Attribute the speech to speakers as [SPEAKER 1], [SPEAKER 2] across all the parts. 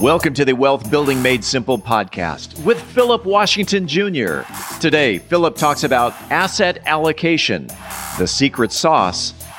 [SPEAKER 1] Welcome to the Wealth Building Made Simple podcast with Philip Washington Jr. Today, Philip talks about asset allocation, the secret sauce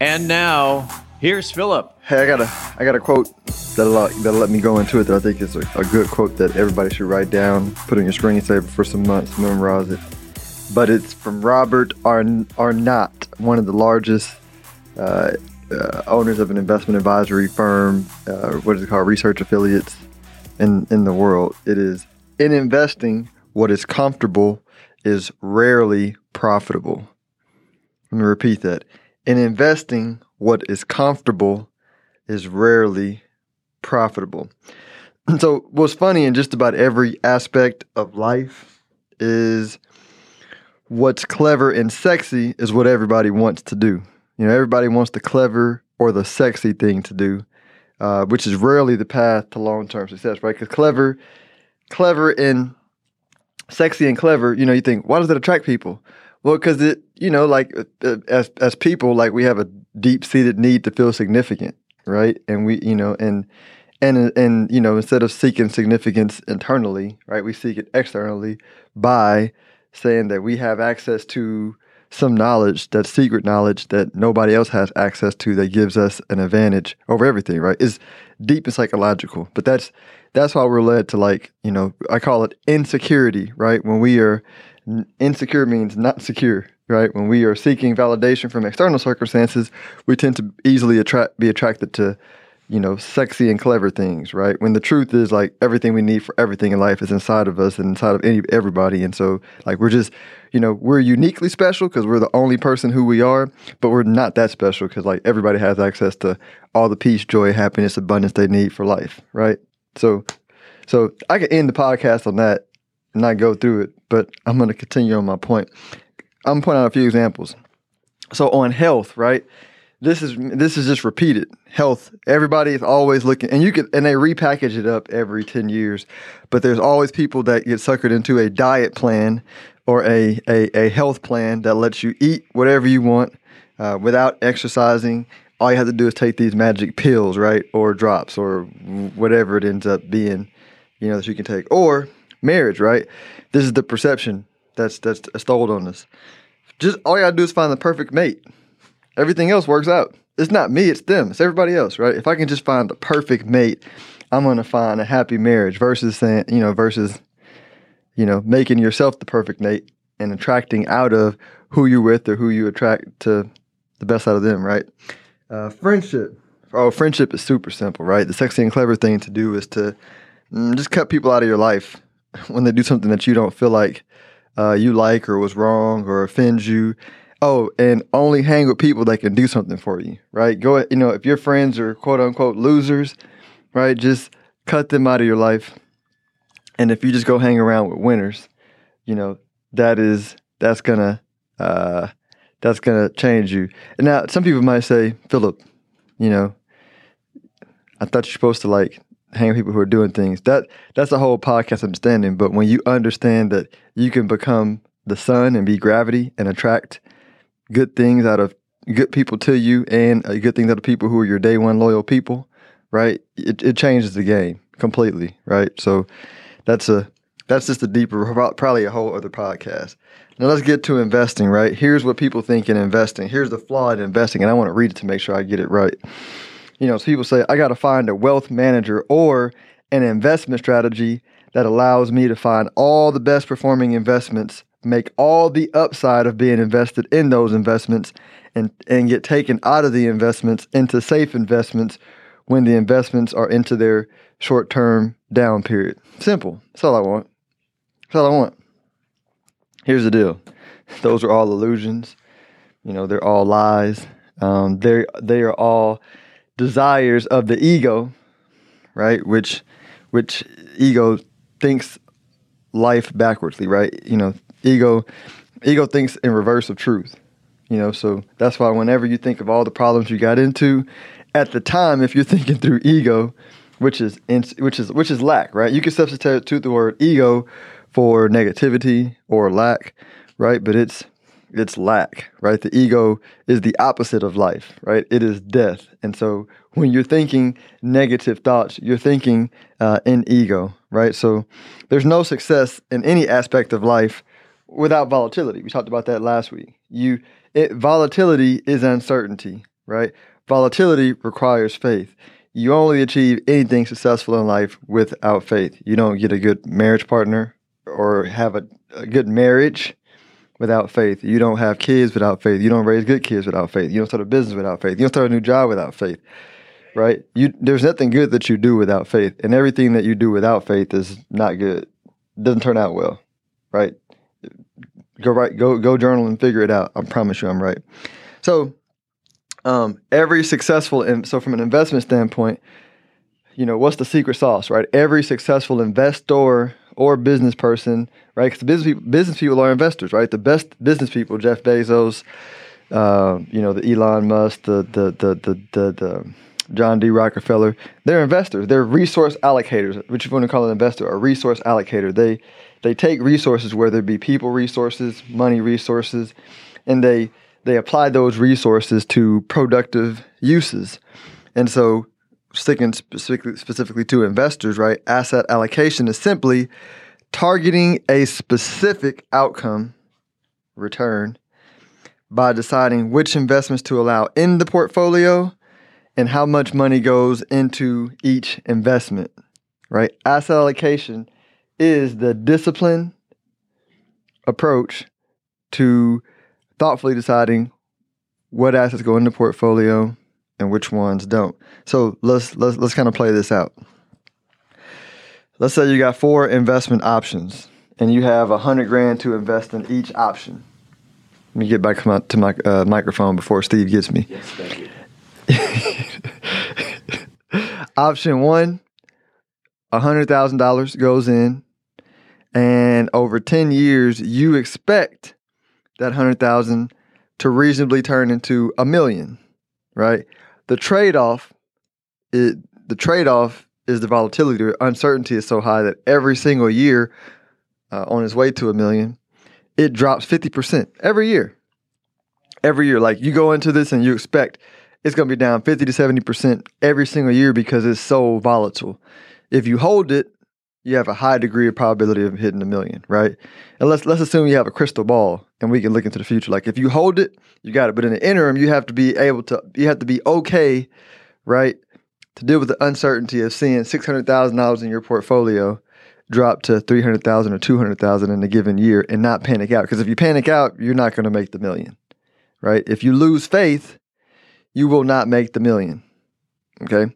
[SPEAKER 1] And now, here's Philip.
[SPEAKER 2] Hey, I got a I got a quote that'll that'll let me go into it that I think is a, a good quote that everybody should write down, put on your screensaver for some months, memorize it. But it's from Robert Arn- Arnott, one of the largest uh, uh, owners of an investment advisory firm. Uh, what is it called? Research affiliates in in the world. It is in investing. What is comfortable is rarely profitable. Let me repeat that in investing, what is comfortable is rarely profitable. And so, what's funny in just about every aspect of life is what's clever and sexy is what everybody wants to do. You know, everybody wants the clever or the sexy thing to do, uh, which is rarely the path to long term success, right? Because clever, clever and sexy and clever, you know, you think, why does that attract people? Well, because it, you know, like uh, uh, as as people, like we have a deep seated need to feel significant, right? And we, you know, and and and you know, instead of seeking significance internally, right, we seek it externally by saying that we have access to some knowledge, that secret knowledge that nobody else has access to, that gives us an advantage over everything, right? Is deep and psychological, but that's that's why we're led to like, you know, I call it insecurity, right? When we are insecure means not secure, right? When we are seeking validation from external circumstances, we tend to easily attract be attracted to, you know, sexy and clever things, right? When the truth is like everything we need for everything in life is inside of us and inside of any everybody, and so like we're just, you know, we're uniquely special because we're the only person who we are, but we're not that special because like everybody has access to all the peace, joy, happiness, abundance they need for life, right? So, so I can end the podcast on that and not go through it, but I'm going to continue on my point. I'm pointing out a few examples. So on health, right? This is this is just repeated health. Everybody is always looking, and you can and they repackage it up every ten years. But there's always people that get suckered into a diet plan or a a, a health plan that lets you eat whatever you want uh, without exercising. All you have to do is take these magic pills, right, or drops, or whatever it ends up being, you know, that you can take. Or marriage, right? This is the perception that's that's installed on us. Just all you gotta do is find the perfect mate. Everything else works out. It's not me, it's them. It's everybody else, right? If I can just find the perfect mate, I'm gonna find a happy marriage versus saying, you know, versus, you know, making yourself the perfect mate and attracting out of who you're with or who you attract to the best out of them, right? Uh, friendship. Oh, friendship is super simple, right? The sexy and clever thing to do is to mm, just cut people out of your life when they do something that you don't feel like uh, you like or was wrong or offends you. Oh, and only hang with people that can do something for you, right? Go, you know, if your friends are quote unquote losers, right? Just cut them out of your life. And if you just go hang around with winners, you know, that is that's gonna uh, that's gonna change you. And now some people might say, Philip, you know, I thought you're supposed to like hang with people who are doing things. That that's the whole podcast understanding. But when you understand that you can become the sun and be gravity and attract good things out of good people to you and good things out of people who are your day one loyal people, right? It, it changes the game completely, right? So that's a that's just a deeper, probably a whole other podcast. Now let's get to investing, right? Here's what people think in investing. Here's the flaw in investing, and I want to read it to make sure I get it right you know, so people say, I got to find a wealth manager or an investment strategy that allows me to find all the best performing investments, make all the upside of being invested in those investments, and, and get taken out of the investments into safe investments when the investments are into their short term down period. Simple. That's all I want. That's all I want. Here's the deal those are all illusions. You know, they're all lies. Um, they they are all desires of the ego, right? Which which ego thinks life backwardsly, right? You know, ego ego thinks in reverse of truth. You know, so that's why whenever you think of all the problems you got into, at the time, if you're thinking through ego, which is in, which is which is lack, right? You can substitute the word ego for negativity or lack, right? But it's it's lack, right? The ego is the opposite of life, right? It is death. And so when you're thinking negative thoughts, you're thinking uh, in ego, right? So there's no success in any aspect of life without volatility. We talked about that last week. You it, volatility is uncertainty, right? Volatility requires faith. You only achieve anything successful in life without faith. You don't get a good marriage partner or have a, a good marriage without faith. You don't have kids without faith. You don't raise good kids without faith. You don't start a business without faith. You don't start a new job without faith. Right? You there's nothing good that you do without faith. And everything that you do without faith is not good. Doesn't turn out well. Right? Go right go go journal and figure it out. I promise you I'm right. So um, every successful in, so from an investment standpoint, you know, what's the secret sauce, right? Every successful investor or business person, right? Because business business people are investors, right? The best business people, Jeff Bezos, uh, you know, the Elon Musk, the the the the the, the John D. Rockefeller, they're investors. They're resource allocators, which you want to call an investor, a resource allocator. They they take resources, whether it be people resources, money resources, and they they apply those resources to productive uses. And so sticking specifically, specifically to investors, right? Asset allocation is simply targeting a specific outcome return by deciding which investments to allow in the portfolio and how much money goes into each investment, right? Asset allocation is the discipline approach to thoughtfully deciding what assets go in the portfolio and which ones don't. So let's let's let's kind of play this out. Let's say you got four investment options and you have a hundred grand to invest in each option. Let me get back to my uh, microphone before Steve gets me.
[SPEAKER 1] Yes, thank you.
[SPEAKER 2] Option one, hundred thousand dollars goes in, and over ten years, you expect that hundred thousand to reasonably turn into a million, right? The trade off, it the trade off is the volatility. The uncertainty is so high that every single year, uh, on its way to a million, it drops fifty percent every year. Every year, like you go into this and you expect it's going to be down fifty to seventy percent every single year because it's so volatile. If you hold it, you have a high degree of probability of hitting a million, right? And let's let's assume you have a crystal ball and we can look into the future. Like if you hold it, you got it. But in the interim, you have to be able to you have to be okay, right? To deal with the uncertainty of seeing six hundred thousand dollars in your portfolio drop to three hundred thousand or two hundred thousand in a given year and not panic out. Because if you panic out, you're not going to make the million. Right? If you lose faith, you will not make the million. Okay.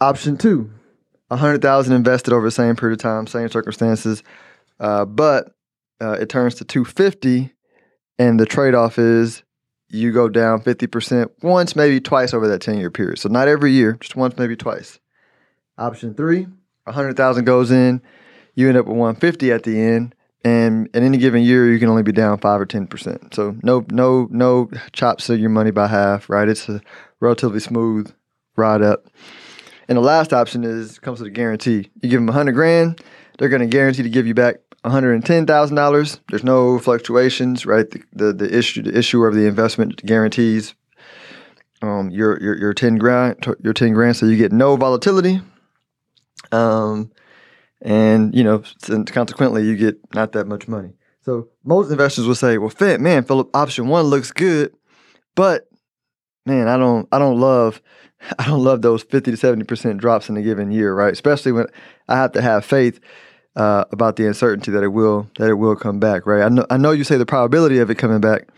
[SPEAKER 2] Option two, hundred thousand invested over the same period of time, same circumstances, uh, but uh, it turns to two fifty, and the trade off is you go down fifty percent once, maybe twice over that ten year period. So not every year, just once, maybe twice. Option three, a hundred thousand goes in, you end up with one fifty at the end, and in any given year you can only be down five or ten percent. So no, no, no chops of your money by half, right? It's a relatively smooth ride up. And the last option is comes with a guarantee. You give them a hundred grand, they're going to guarantee to give you back one hundred and ten thousand dollars. There's no fluctuations, right? The, the, the issue the issuer of the investment guarantees um, your your your ten grand your ten grand, so you get no volatility. Um, and you know, consequently, you get not that much money. So most investors will say, "Well, man, Philip, option one looks good, but man, I don't, I don't love I don't love those 50 to 70% drops in a given year, right? Especially when I have to have faith uh, about the uncertainty that it will that it will come back, right? I know I know you say the probability of it coming back,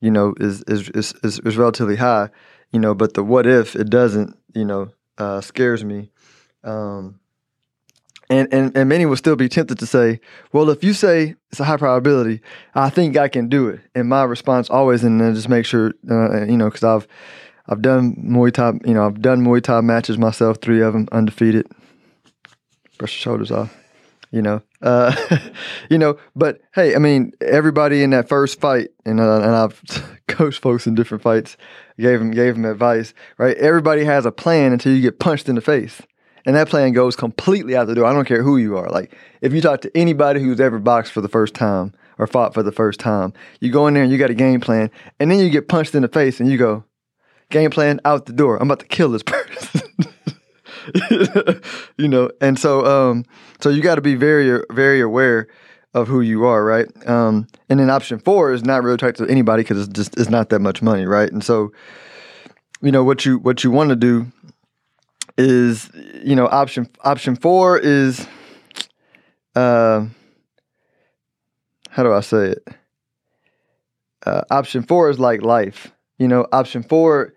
[SPEAKER 2] you know, is is is, is, is relatively high, you know, but the what if it doesn't, you know, uh, scares me. Um, and, and and many will still be tempted to say, well, if you say it's a high probability, I think I can do it. And my response always, and then just make sure, uh, you know, because I've I've done Muay Thai, you know, I've done Muay Thai matches myself, three of them undefeated. brush your shoulders off. You know, uh, you know, but hey, I mean, everybody in that first fight, and uh, and I've coached folks in different fights, gave them gave them advice, right? Everybody has a plan until you get punched in the face, and that plan goes completely out the door. I don't care who you are. Like, if you talk to anybody who's ever boxed for the first time or fought for the first time, you go in there and you got a game plan, and then you get punched in the face, and you go, game plan out the door. I'm about to kill this person. you know, and so um, so you got to be very very aware of who you are, right? Um, and then option four is not really talk to anybody because it's just it's not that much money, right? And so, you know, what you what you want to do is, you know, option option four is, uh, how do I say it? Uh, option four is like life. You know, option four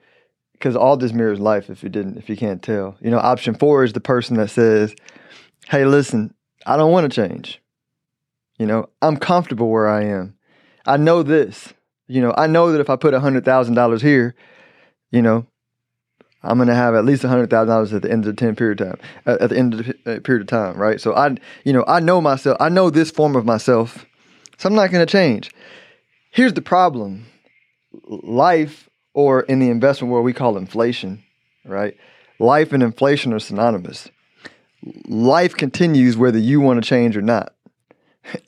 [SPEAKER 2] because all this mirrors life if you didn't if you can't tell. You know option four is the person that says hey listen i don't want to change. You know i'm comfortable where i am. I know this. You know i know that if i put hundred thousand dollars here you know i'm going to have at least hundred thousand dollars at the end of the 10 period of time at the end of the uh, period of time right? So i you know i know myself i know this form of myself so i'm not going to change. Here's the problem. Life or in the investment world, we call inflation, right? Life and inflation are synonymous. Life continues whether you want to change or not.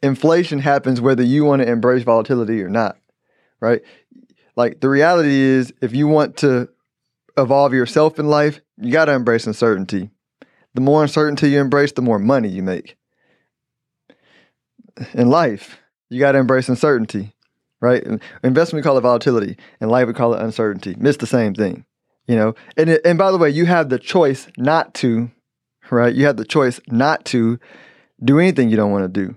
[SPEAKER 2] Inflation happens whether you want to embrace volatility or not, right? Like the reality is, if you want to evolve yourself in life, you got to embrace uncertainty. The more uncertainty you embrace, the more money you make. In life, you got to embrace uncertainty right? Investment we call it volatility, and life we call it uncertainty. It's the same thing, you know. And it, and by the way, you have the choice not to, right? You have the choice not to do anything you don't want to do,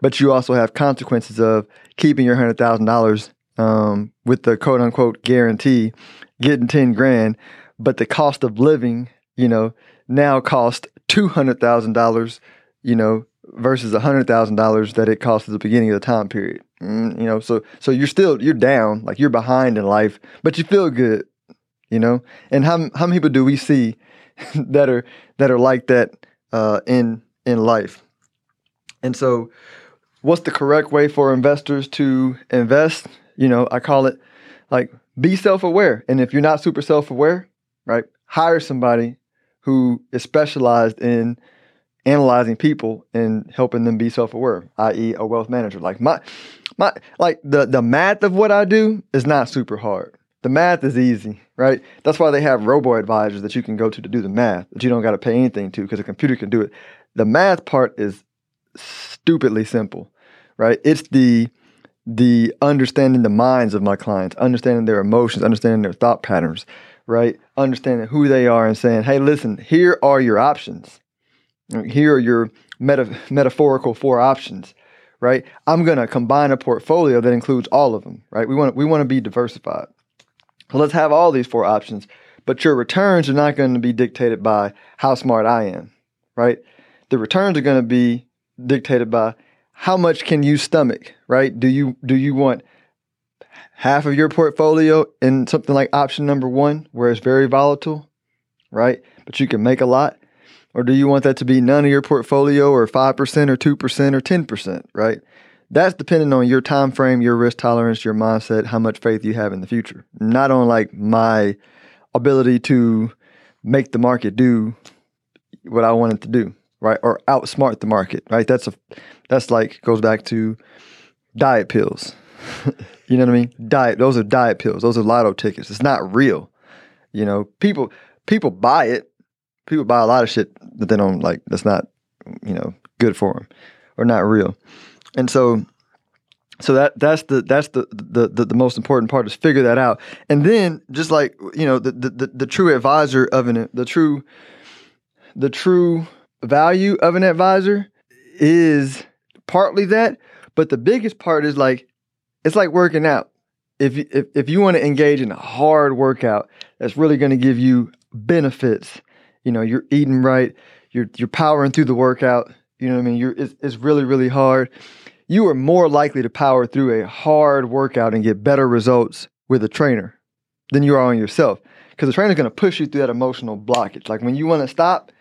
[SPEAKER 2] but you also have consequences of keeping your hundred thousand dollars um, with the quote unquote guarantee, getting ten grand, but the cost of living, you know, now cost two hundred thousand dollars, you know, versus hundred thousand dollars that it cost at the beginning of the time period. Mm, you know, so so you're still you're down, like you're behind in life, but you feel good. You know, and how how many people do we see that are that are like that uh, in in life? And so, what's the correct way for investors to invest? You know, I call it like be self aware, and if you're not super self aware, right, hire somebody who is specialized in analyzing people and helping them be self-aware, i.e., a wealth manager. Like my my like the the math of what I do is not super hard. The math is easy, right? That's why they have robo advisors that you can go to to do the math that you don't got to pay anything to because a computer can do it. The math part is stupidly simple, right? It's the the understanding the minds of my clients, understanding their emotions, understanding their thought patterns, right? Understanding who they are and saying, "Hey, listen, here are your options." Here are your meta- metaphorical four options, right? I'm going to combine a portfolio that includes all of them, right? We want we want to be diversified. So let's have all these four options, but your returns are not going to be dictated by how smart I am, right? The returns are going to be dictated by how much can you stomach, right? Do you do you want half of your portfolio in something like option number 1 where it's very volatile, right? But you can make a lot or do you want that to be none of your portfolio or 5% or 2% or 10%, right? That's depending on your time frame, your risk tolerance, your mindset, how much faith you have in the future. Not on like my ability to make the market do what I want it to do, right? Or outsmart the market, right? That's a that's like goes back to diet pills. you know what I mean? Diet those are diet pills. Those are lotto tickets. It's not real. You know, people people buy it people buy a lot of shit that they don't like. That's not you know good for them or not real. And so so that that's the that's the, the the, the most important part is figure that out. And then just like you know the the, the, true advisor of an the true the true value of an advisor is partly that, but the biggest part is like it's like working out. If if if you want to engage in a hard workout that's really going to give you benefits you know you're eating right you're you're powering through the workout you know what i mean you're it's, it's really really hard you are more likely to power through a hard workout and get better results with a trainer than you are on yourself because the trainer's going to push you through that emotional blockage like when you want to stop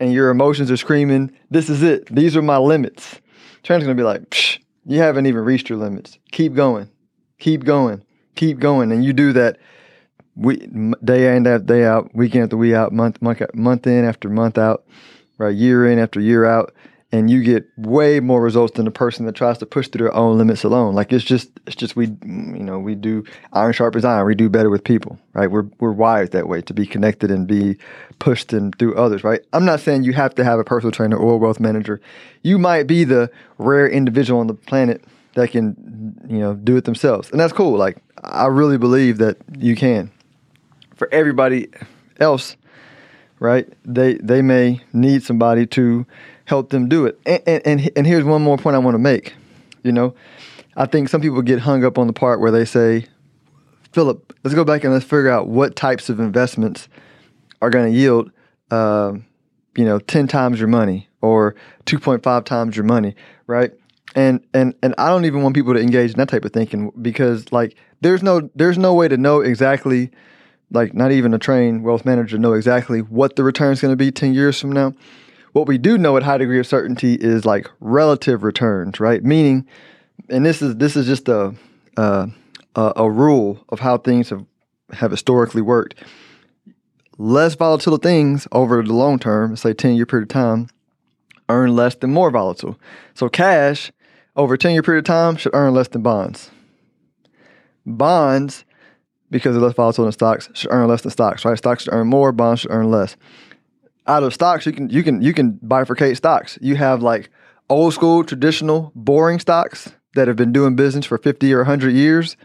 [SPEAKER 2] and your emotions are screaming, "This is it. These are my limits." Trainer's gonna be like, Psh, "You haven't even reached your limits. Keep going, keep going, keep going." And you do that we day in after day out, week in after week out, month month month in after month out, right? Year in after year out, and you get way more results than the person that tries to push through their own limits alone. Like it's just it's just we you know we do iron sharpens iron. We do better with people, right? We're we're wired that way to be connected and be pushed and through others, right? I'm not saying you have to have a personal trainer or a wealth manager. You might be the rare individual on the planet that can you know do it themselves, and that's cool. Like I really believe that you can. For everybody else, right? They they may need somebody to help them do it. And, and, and, here's one more point I want to make. You know, I think some people get hung up on the part where they say, Philip, let's go back and let's figure out what types of investments are going to yield, uh, you know, 10 times your money or 2.5 times your money, right? And, and, and I don't even want people to engage in that type of thinking because like there's no, there's no way to know exactly like not even a trained wealth manager know exactly what the return is going to be 10 years from now. What we do know at high degree of certainty is like relative returns, right? Meaning, and this is this is just a a, a rule of how things have have historically worked. Less volatile things over the long term, say 10 year period of time, earn less than more volatile. So cash over a 10 year period of time should earn less than bonds. Bonds, because they're less volatile than stocks, should earn less than stocks, right? Stocks should earn more, bonds should earn less out of stocks, you can you can you can bifurcate stocks. You have like old school, traditional, boring stocks that have been doing business for fifty or hundred years.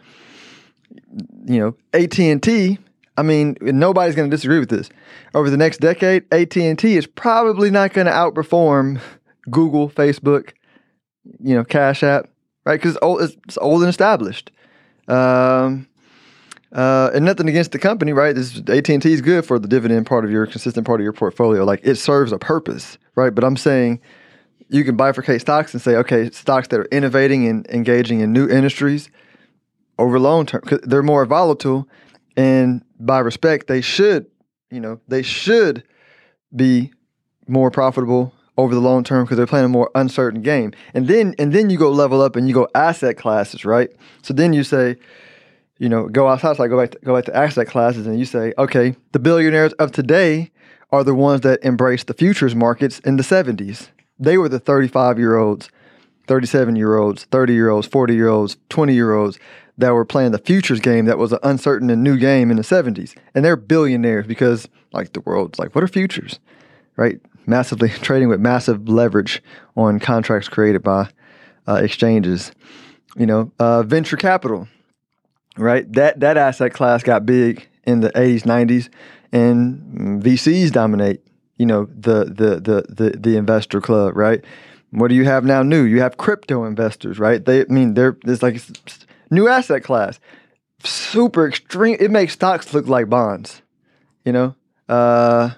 [SPEAKER 2] You know, AT and T. I mean, nobody's going to disagree with this. Over the next decade, AT and T is probably not going to outperform Google, Facebook, you know, Cash App, right? Because it's old, it's old and established. Um, uh, and nothing against the company, right? This AT and T is good for the dividend part of your consistent part of your portfolio. Like it serves a purpose, right? But I'm saying you can bifurcate stocks and say, okay, stocks that are innovating and engaging in new industries over long term, because they're more volatile, and by respect, they should, you know, they should be more profitable over the long term because they're playing a more uncertain game. And then and then you go level up and you go asset classes, right? So then you say you know, go outside. So I go back to, go back to asset classes, and you say, okay, the billionaires of today are the ones that embraced the futures markets in the '70s. They were the 35 year olds, 37 year olds, 30 year olds, 40 year olds, 20 year olds that were playing the futures game that was an uncertain and new game in the 70s. And they're billionaires because, like, the world's like, what are futures? Right? Massively trading with massive leverage on contracts created by uh, exchanges. You know, uh, venture capital right? That that asset class got big in the 80s, 90s, and VCs dominate. You know the the the the the investor club, right? What do you have now? New, you have crypto investors, right? They I mean they're it's like new asset class, super extreme. It makes stocks look like bonds, you know. Uh,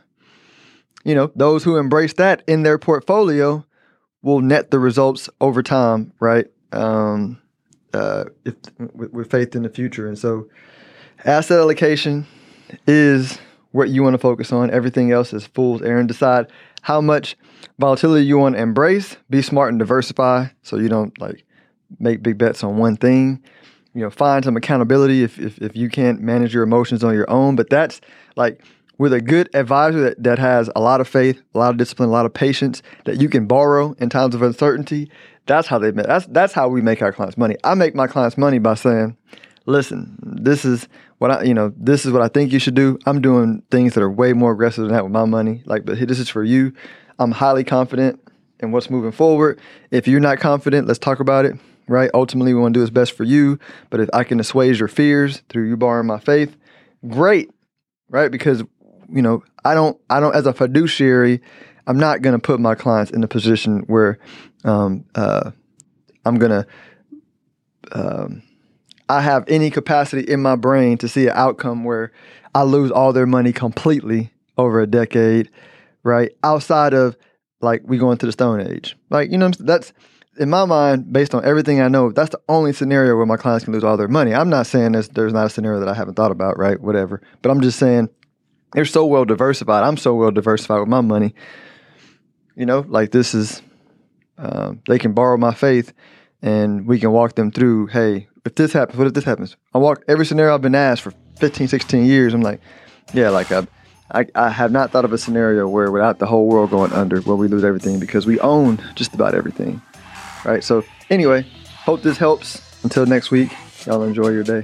[SPEAKER 2] you know those who embrace that in their portfolio will net the results over time, right? Um, uh, if, with, with faith in the future. And so, asset allocation is what you want to focus on. Everything else is fool's errand. Decide how much volatility you want to embrace. Be smart and diversify so you don't like make big bets on one thing. You know, find some accountability if, if, if you can't manage your emotions on your own. But that's like with a good advisor that, that has a lot of faith, a lot of discipline, a lot of patience that you can borrow in times of uncertainty that's how they make. That's that's how we make our clients money. I make my clients money by saying, "Listen, this is what I, you know, this is what I think you should do. I'm doing things that are way more aggressive than that with my money. Like, but this is for you. I'm highly confident in what's moving forward. If you're not confident, let's talk about it. Right? Ultimately, we want to do what's best for you. But if I can assuage your fears through you borrowing my faith, great. Right? Because you know, I don't, I don't, as a fiduciary, I'm not going to put my clients in a position where um, uh, I'm going to, um, I have any capacity in my brain to see an outcome where I lose all their money completely over a decade, right? Outside of like we go into the Stone Age, like you know that's in my mind based on everything I know. That's the only scenario where my clients can lose all their money. I'm not saying there's there's not a scenario that I haven't thought about, right? Whatever, but I'm just saying they're so well diversified. I'm so well diversified with my money you know, like this is, uh, they can borrow my faith and we can walk them through, hey, if this happens, what if this happens? I walk every scenario I've been asked for 15, 16 years. I'm like, yeah, like I, I, I have not thought of a scenario where without the whole world going under, where we lose everything because we own just about everything. Right. So anyway, hope this helps. Until next week, y'all enjoy your day.